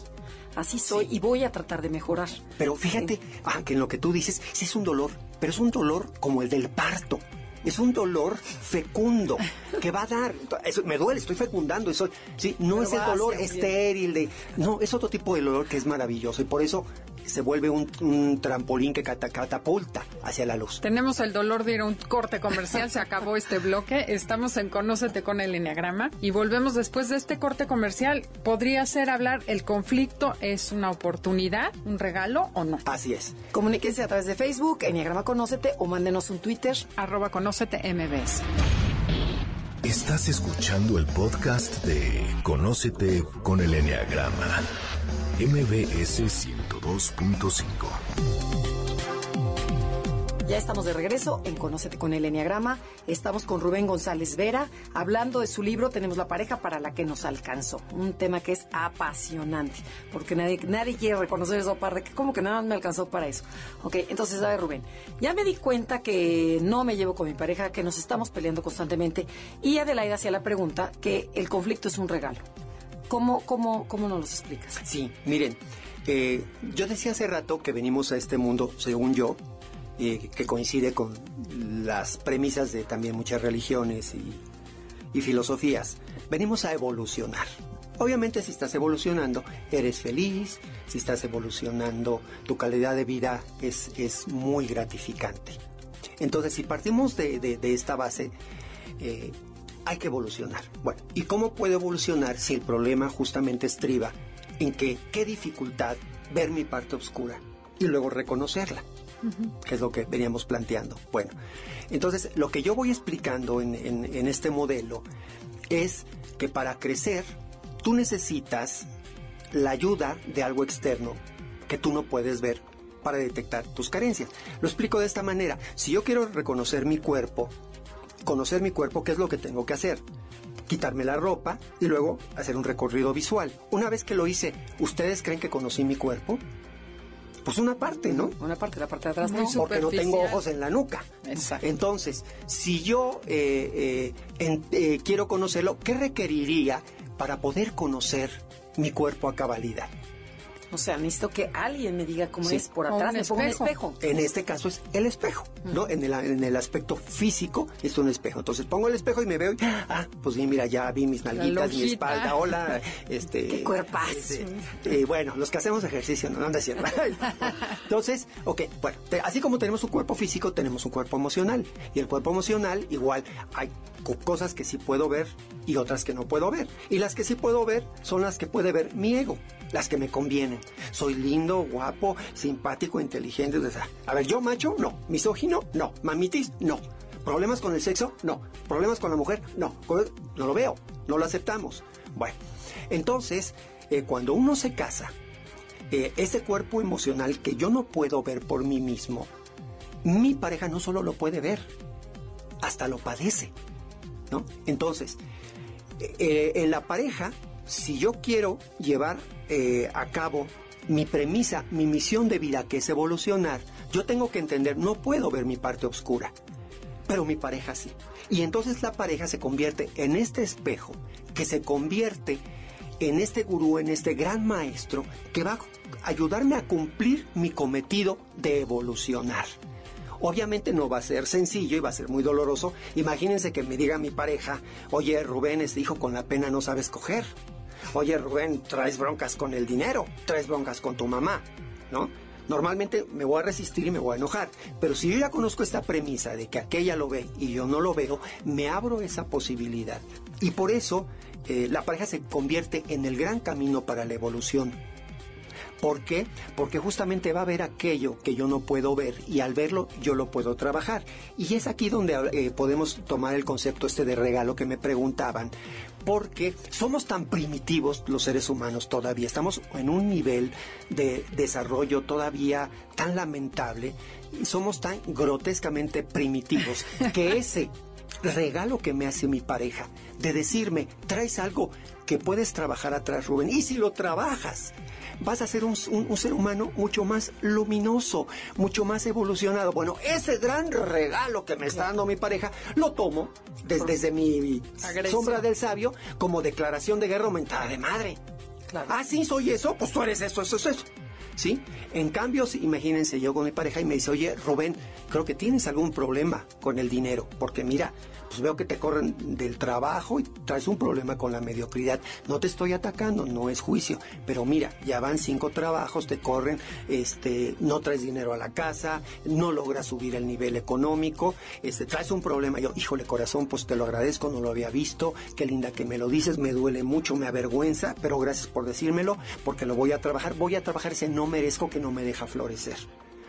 Así soy sí. y voy a tratar de mejorar. Pero fíjate, ah, que en lo que tú dices, sí es un dolor, pero es un dolor como el del parto. es un dolor fecundo que va a dar. Eso, me duele, estoy fecundando. Eso, sí, no es el dolor estéril de. No, es otro tipo de dolor que es maravilloso. Y por eso se vuelve un, trampolín que catapulta hacia la luz. Tenemos el dolor de ir a un corte comercial, se acabó este bloque, estamos en Conócete con el Enneagrama y volvemos después de este corte comercial. ¿Podría ser hablar el conflicto es una oportunidad, un regalo o no? Así es. Comuníquense a través de Facebook, Enneagrama Conócete o mándenos un Twitter. Arroba Conócete MBS. Estás escuchando el podcast de Conócete con el Enneagrama MBS 102.5. Ya estamos de regreso en Conócete con el Enneagrama. Estamos con Rubén González Vera hablando de su libro Tenemos la pareja para la que nos alcanzó. Un tema que es apasionante, porque nadie, nadie quiere reconocer esa parte, que como que nada me alcanzó para eso. Ok, entonces, a ver, Rubén, ya me di cuenta que no me llevo con mi pareja, que nos estamos peleando constantemente. Y Adelaida hacía la pregunta que el conflicto es un regalo. ¿Cómo, cómo, cómo nos lo explicas? Sí, miren, eh, yo decía hace rato que venimos a este mundo, según yo, que coincide con las premisas de también muchas religiones y, filosofías. Venimos a evolucionar. Obviamente si estás evolucionando, eres feliz, si estás evolucionando, tu calidad de vida es, es muy gratificante. Entonces, si partimos de, esta base, eh, hay que evolucionar. Bueno, ¿y cómo puedo evolucionar si el problema justamente estriba en que qué dificultad ver mi parte oscura y luego reconocerla? que es lo que veníamos planteando. Bueno, entonces lo que yo voy explicando en, en este modelo es que para crecer tú necesitas la ayuda de algo externo que tú no puedes ver para detectar tus carencias. Lo explico de esta manera. Si yo quiero reconocer mi cuerpo, conocer mi cuerpo, ¿qué es lo que tengo que hacer? Quitarme la ropa y luego hacer un recorrido visual. Una vez que lo hice, ¿ustedes creen que conocí mi cuerpo? Pues una parte, ¿no? Una parte, la parte de atrás no. Porque no tengo ojos en la nuca. Exacto. Entonces, si yo eh, eh, eh, quiero conocerlo, ¿qué requeriría para poder conocer mi cuerpo a cabalidad? O sea, necesito que alguien me diga cómo es por atrás, me pongo un espejo. En este caso es el espejo, ¿no? En el, en el aspecto físico es un espejo. Entonces pongo el espejo y me veo y, ah, pues sí, mira, ya vi mis nalguitas, mi espalda, hola, <laughs> este... ¡Qué cuerpas! Este, eh, bueno, los que hacemos ejercicio, no anda cierto. <laughs> Entonces, ok, bueno, así como tenemos un cuerpo físico, tenemos un cuerpo emocional. Y el cuerpo emocional, igual, hay cosas que sí puedo ver y otras que no puedo ver. Y las que sí puedo ver son las que puede ver mi ego las que me convienen. Soy lindo, guapo, simpático, inteligente. A ver, yo macho, no. Misógino, no. Mamitis, no. ¿Problemas con el sexo? No. ¿Problemas con la mujer? No. No lo veo, no lo aceptamos. Bueno, entonces, eh, cuando uno se casa, eh, ese cuerpo emocional que yo no puedo ver por mí mismo, mi pareja no solo lo puede ver, hasta lo padece. ¿no? Entonces, eh, en la pareja si yo quiero llevar eh, a cabo mi premisa, mi misión de vida, que es evolucionar, yo tengo que entender, no puedo ver mi parte oscura, pero mi pareja sí. Y entonces la pareja se convierte en este espejo, que se convierte en este gurú, en este gran maestro, que va a ayudarme a cumplir mi cometido de evolucionar. Obviamente no va a ser sencillo y va a ser muy doloroso. Imagínense que me diga mi pareja, oye Rubén, este hijo con la pena no sabes coger. Oye Rubén, traes broncas con el dinero, traes broncas con tu mamá, ¿no? Normalmente me voy a resistir y me voy a enojar, pero si yo ya conozco esta premisa de que aquella lo ve y yo no lo veo, me abro esa posibilidad. Y por eso eh, la pareja se convierte en el gran camino para la evolución ¿Por qué? Porque justamente va a ver aquello que yo no puedo ver y al verlo yo lo puedo trabajar. Y es aquí donde eh, podemos tomar el concepto este de regalo que me preguntaban, porque somos tan primitivos los seres humanos todavía, estamos en un nivel de desarrollo todavía tan lamentable y somos tan grotescamente primitivos que <laughs> ese regalo que me hace mi pareja de decirme, traes algo que puedes trabajar atrás, Rubén, y si lo trabajas, vas a ser un, ser humano mucho más luminoso, mucho más evolucionado. Bueno, ese gran regalo que me está dando mi pareja, lo tomo desde, mi sombra del sabio como declaración de guerra aumentada de madre. Ah, sí, soy eso, pues tú eres eso, eso, eso. ¿Sí? En cambio, si- imagínense yo con mi pareja y me dice, oye, Rubén, creo que tienes algún problema con el dinero, porque mira, pues veo que te corren del trabajo y traes un problema con la mediocridad. No te estoy atacando, no es juicio, pero mira, ya van cinco trabajos, te corren, este, no traes dinero a la casa, no logras subir el nivel económico, este, traes un problema. Yo, híjole, corazón, pues te lo agradezco, no lo había visto, qué linda que me lo dices, me duele mucho, me avergüenza, pero gracias por decírmelo, porque lo voy a trabajar, voy a trabajar ese no merezco que no me deja florecer.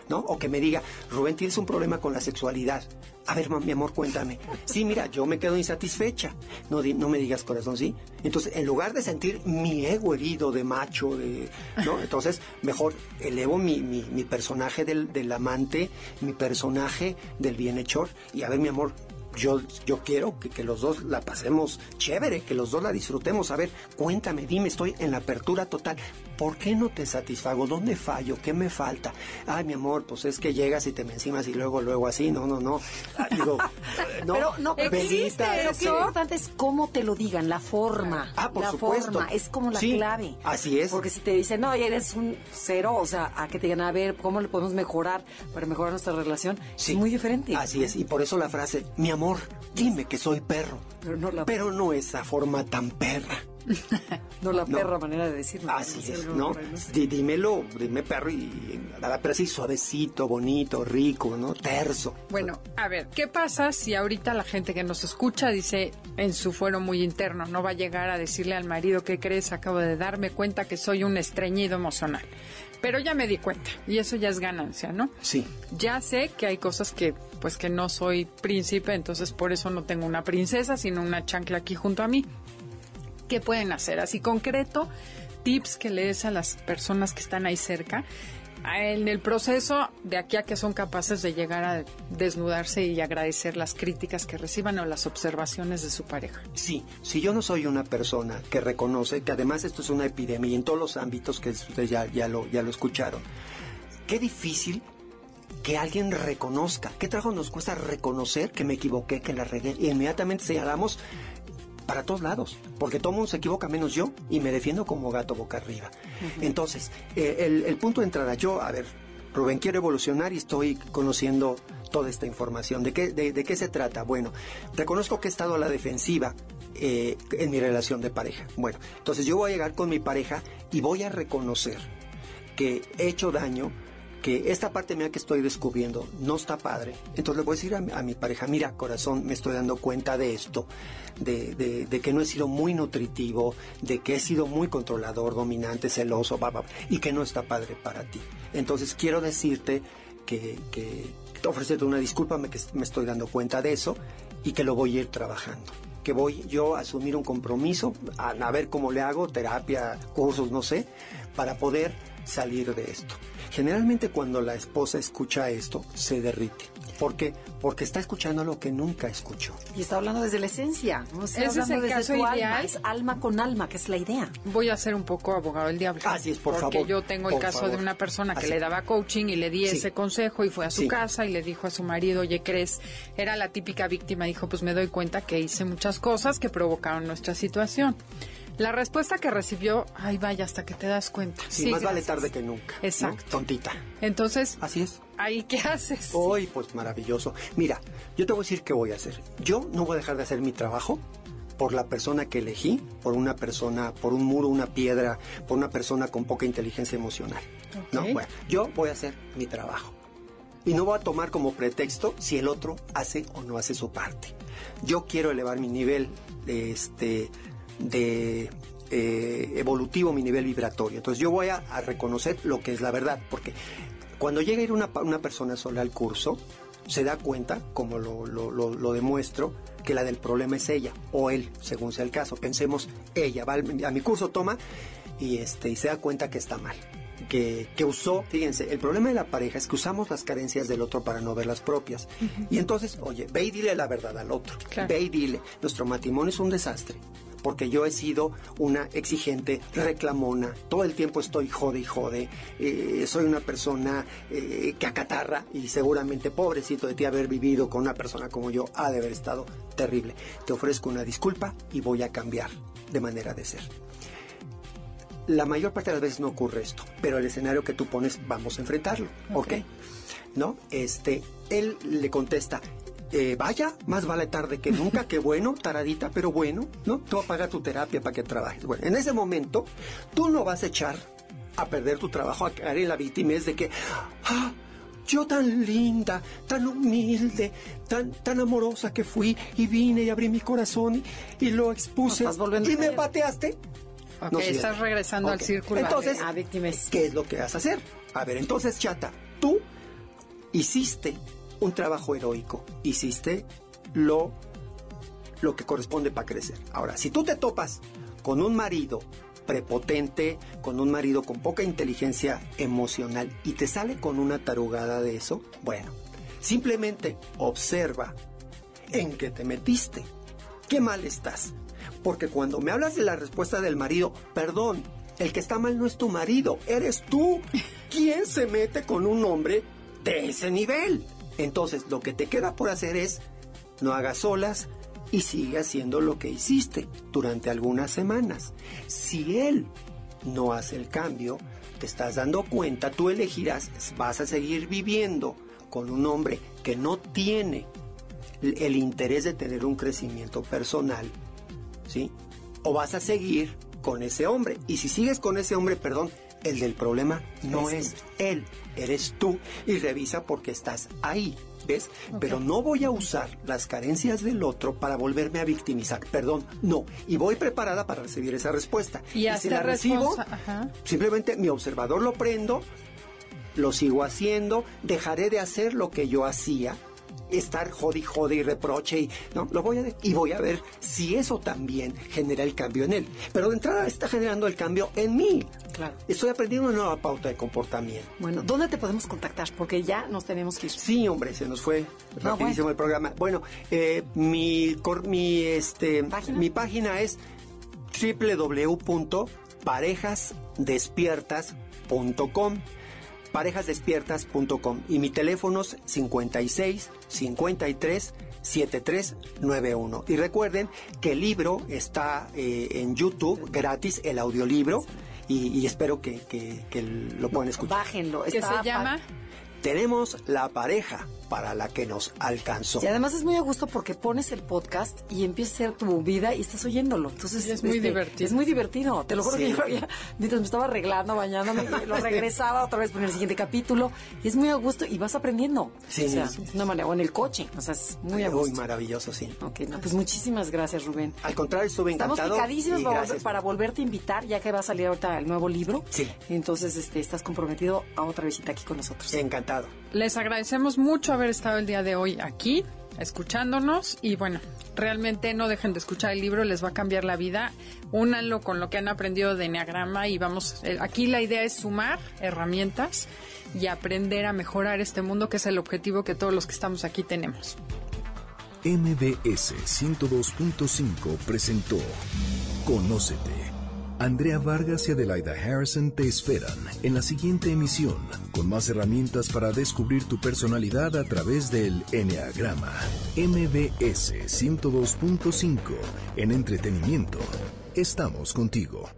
¿No? O que me diga, Rubén, tienes un problema con la sexualidad. A ver, mi amor, cuéntame. Sí, mira, yo me quedo insatisfecha. No, no me digas corazón, ¿sí? Entonces, en lugar de sentir mi ego herido de macho, de, ¿no? Entonces, mejor elevo mi, mi, mi personaje del, del amante, mi personaje del bienhechor. Y a ver, mi amor, yo, yo quiero que, que los dos la pasemos chévere, que los dos la disfrutemos. A ver, cuéntame, dime, estoy en la apertura total. ¿Por qué no te satisfago? ¿Dónde fallo? ¿Qué me falta? Ay, mi amor, pues es que llegas y te me encimas y luego, luego así. No, no, no. Ah, Digo, <laughs> no, pero no, pero, que- importante es cómo te lo digan, la forma. Ah, por la supuesto. forma es como la Sí, clave. así es. Porque si te dicen, no, ya eres un cero, o sea, a que te digan, a ver, ¿cómo le podemos mejorar para mejorar nuestra relación? Sí. Es muy diferente. Así es, y por eso la frase, mi amor, dime que soy perro. Pero no la- Pero no esa forma tan perra. <laughs> No la No. perra manera de decirlo. Así Sí, es, algo ¿no? dímelo, dime perro y nada, pero así suavecito, bonito, rico, ¿no? Terso. Bueno, a ver, ¿qué pasa si ahorita la gente que nos escucha dice en su fuero muy interno, no va a llegar a decirle al marido que crees, acabo de darme cuenta que soy un estreñido emocional? Pero ya me di cuenta y eso ya es ganancia, ¿no? Sí. Ya sé que hay cosas que pues que no soy príncipe, entonces por eso no tengo una princesa, sino una chancla aquí junto a mí. ¿Qué pueden hacer? Así concreto, tips que le des a las personas que están ahí cerca en el proceso de aquí a que son capaces de llegar a desnudarse y agradecer las críticas que reciban o las observaciones de su pareja. Sí, si yo no soy una persona que reconoce que además esto es una epidemia y en todos los ámbitos que ustedes ya, ya, lo, ya lo escucharon, qué difícil que alguien reconozca. ¿Qué trabajo nos cuesta reconocer que me equivoqué, que la regué? Y inmediatamente señalamos para todos lados, porque todo mundo se equivoca menos yo y me defiendo como gato boca arriba. Entonces, eh, el, el punto de entrada, yo, a ver, Rubén, quiero evolucionar y estoy conociendo toda esta información. ¿De qué, de, de qué se trata? Bueno, reconozco que he estado a la defensiva eh, en mi relación de pareja. Bueno, entonces yo voy a llegar con mi pareja y voy a reconocer que he hecho daño, que esta parte mía que estoy descubriendo no está padre. Entonces le voy a decir a, mi- pareja, mira corazón, me estoy dando cuenta de esto, de, de- de que no he sido muy nutritivo, de que he sido muy controlador, dominante, celoso, bla, bla, bla, y que no está padre para ti. Entonces quiero decirte que, que ofrecerte una disculpa, me, que me estoy dando cuenta de eso y que lo voy a ir trabajando que voy yo a asumir un compromiso, a, a ver cómo le hago, terapia, cursos, no sé, para poder salir de esto. Generalmente cuando la esposa escucha esto, se derrite. ¿Por qué? Porque está escuchando lo que nunca escuchó. Y está hablando desde la esencia. ¿no? Está Ese es hablando el desde caso tu alma. ideal. Es alma con alma, que es la idea. Voy a ser un poco abogado del diablo. Así es, por porque favor, yo tengo el caso favor. de una persona que Así. le daba coaching y le di Sí. ese consejo y fue a su Sí. casa y le dijo a su marido, oye, ¿crees? Era la típica víctima, dijo, pues me doy cuenta que hice muchas cosas que provocaron nuestra situación. La respuesta que recibió, ay, vaya, hasta que te das cuenta. Sí, Sí, más vale tarde que nunca. ¿no? Exacto. Tontita. Entonces, Así es. ¿ahí qué haces? Hoy, pues maravilloso. Mira, yo te voy a decir qué voy a hacer. Yo no voy a dejar de hacer mi trabajo por la persona que elegí, por una persona, por un muro, una piedra, por una persona con poca inteligencia emocional. No, bueno, yo voy a hacer mi trabajo. Y no voy a tomar como pretexto si el otro hace o no hace su parte. Yo quiero elevar mi nivel este de eh, evolutivo, mi nivel vibratorio. Entonces yo voy a, a reconocer lo que es la verdad, porque cuando llega a ir una, una persona sola al curso, se da cuenta, como lo, lo- lo- lo demuestro, que la del problema es ella o él, según sea el caso. Pensemos, ella va al- a mi curso, toma y, este, y se da cuenta que está mal. Que, que usó, fíjense, el problema de la pareja es que usamos las carencias del otro para no ver las propias. Y entonces, oye, ve y dile la verdad al otro. Claro. Ve y dile, nuestro matrimonio es un desastre. Porque yo he sido una exigente, reclamona, todo el tiempo estoy jode y jode, eh, soy una persona eh, que acatarra y seguramente pobrecito de ti haber vivido con una persona como yo ha de haber estado terrible. Te ofrezco una disculpa y voy a cambiar de manera de ser la mayor parte de las veces no ocurre esto, pero el escenario que tú pones, vamos a enfrentarlo, ¿ok? ¿No? Este, él le contesta, eh, vaya, más vale tarde que nunca, qué bueno, taradita, pero bueno, ¿no? Tú vas a pagar tu terapia para que trabajes. Bueno, en ese momento, tú no vas a echar a perder tu trabajo, a caer en la víctima es de que, ah, yo tan linda, tan humilde, tan, tan amorosa que fui y vine y abrí mi corazón y, lo expuse No, y me pateaste. Ok, No sirve. estás regresando al círculo. Entonces, A víctimas. ¿qué es lo que vas a hacer? A ver, entonces, chata, tú hiciste un trabajo heroico, hiciste lo, lo que corresponde para crecer. Ahora, si tú te topas con un marido prepotente, con un marido con poca inteligencia emocional y te sale con una tarugada de eso, bueno, simplemente observa en qué te metiste. ¿Qué mal estás? Porque cuando me hablas de la respuesta del marido, perdón, el que está mal no es tu marido, eres tú. ¿Quién se mete con un hombre de ese nivel? Entonces, lo que te queda por hacer es no hagas olas y sigue haciendo lo que hiciste durante algunas semanas. Si él no hace el cambio, te estás dando cuenta, tú elegirás, vas a seguir viviendo con un hombre que no tiene el interés de tener un crecimiento personal, ¿sí? O vas a seguir con ese hombre. Y si sigues con ese hombre, perdón, el del problema no es él, eres tú. Y revisa porque estás ahí, ¿ves? Pero no voy a usar las carencias del otro para volverme a victimizar. Perdón, no. Y voy preparada para recibir esa respuesta. Y si la recibo, ajá. simplemente mi observador lo prendo, lo sigo haciendo, dejaré de hacer lo que yo hacía, estar jode y jode y reproche y no, lo voy a y voy a ver si eso también genera el cambio en él. Pero de entrada está generando el cambio en mí. Claro. Estoy aprendiendo una nueva pauta de comportamiento. Bueno, ¿dónde te podemos contactar? Porque ya nos tenemos que ir. Sí, hombre, se nos fue No, rapidísimo el programa. Bueno, eh, mi, cor- mi, este, ¿Página? mi página es www.parejasdespiertas.com parejasdespiertas.com y mi teléfono es 56 53 7391 y recuerden que el libro está eh, en YouTube gratis el audiolibro y, y espero que, que- que lo puedan escuchar Bájenlo. ¿Qué se llama? tenemos la pareja para la que nos alcanzó. Y además es muy a gusto porque pones el podcast y empieza a ser tu vida y estás oyéndolo. Entonces este, Y es muy divertido. Es muy divertido. Te lo juro que Sí. yo lo había- mientras me estaba arreglando, bañándome, <laughs> lo regresaba otra vez por el siguiente capítulo. Y es muy a gusto y vas aprendiendo. Sí. O sea, de una manera, o en el coche. O sea, es muy a Uy, gusto. maravilloso, sí. Ok, no, pues muchísimas gracias, Rubén. Al contrario, estuve Estamos encantado. picadísimos y para, para volverte a invitar, ya que va a salir ahorita el nuevo libro. Sí. Entonces, este, estás comprometido a otra visita aquí con nosotros. Encantado. Les agradecemos mucho haber estado el día de hoy aquí, escuchándonos. Y bueno, realmente no dejen de escuchar el libro, les va a cambiar la vida. Únanlo con lo que han aprendido de Enneagrama y vamos, eh, aquí la idea es sumar herramientas y aprender a mejorar este mundo, que es el objetivo que todos los que estamos aquí tenemos. MBS 102.5 presentó Conócete. Andrea Vargas y Adelaida Harrison te esperan en la siguiente emisión con más herramientas para descubrir tu personalidad a través del Enneagrama. MBS 102.5 en entretenimiento. Estamos contigo.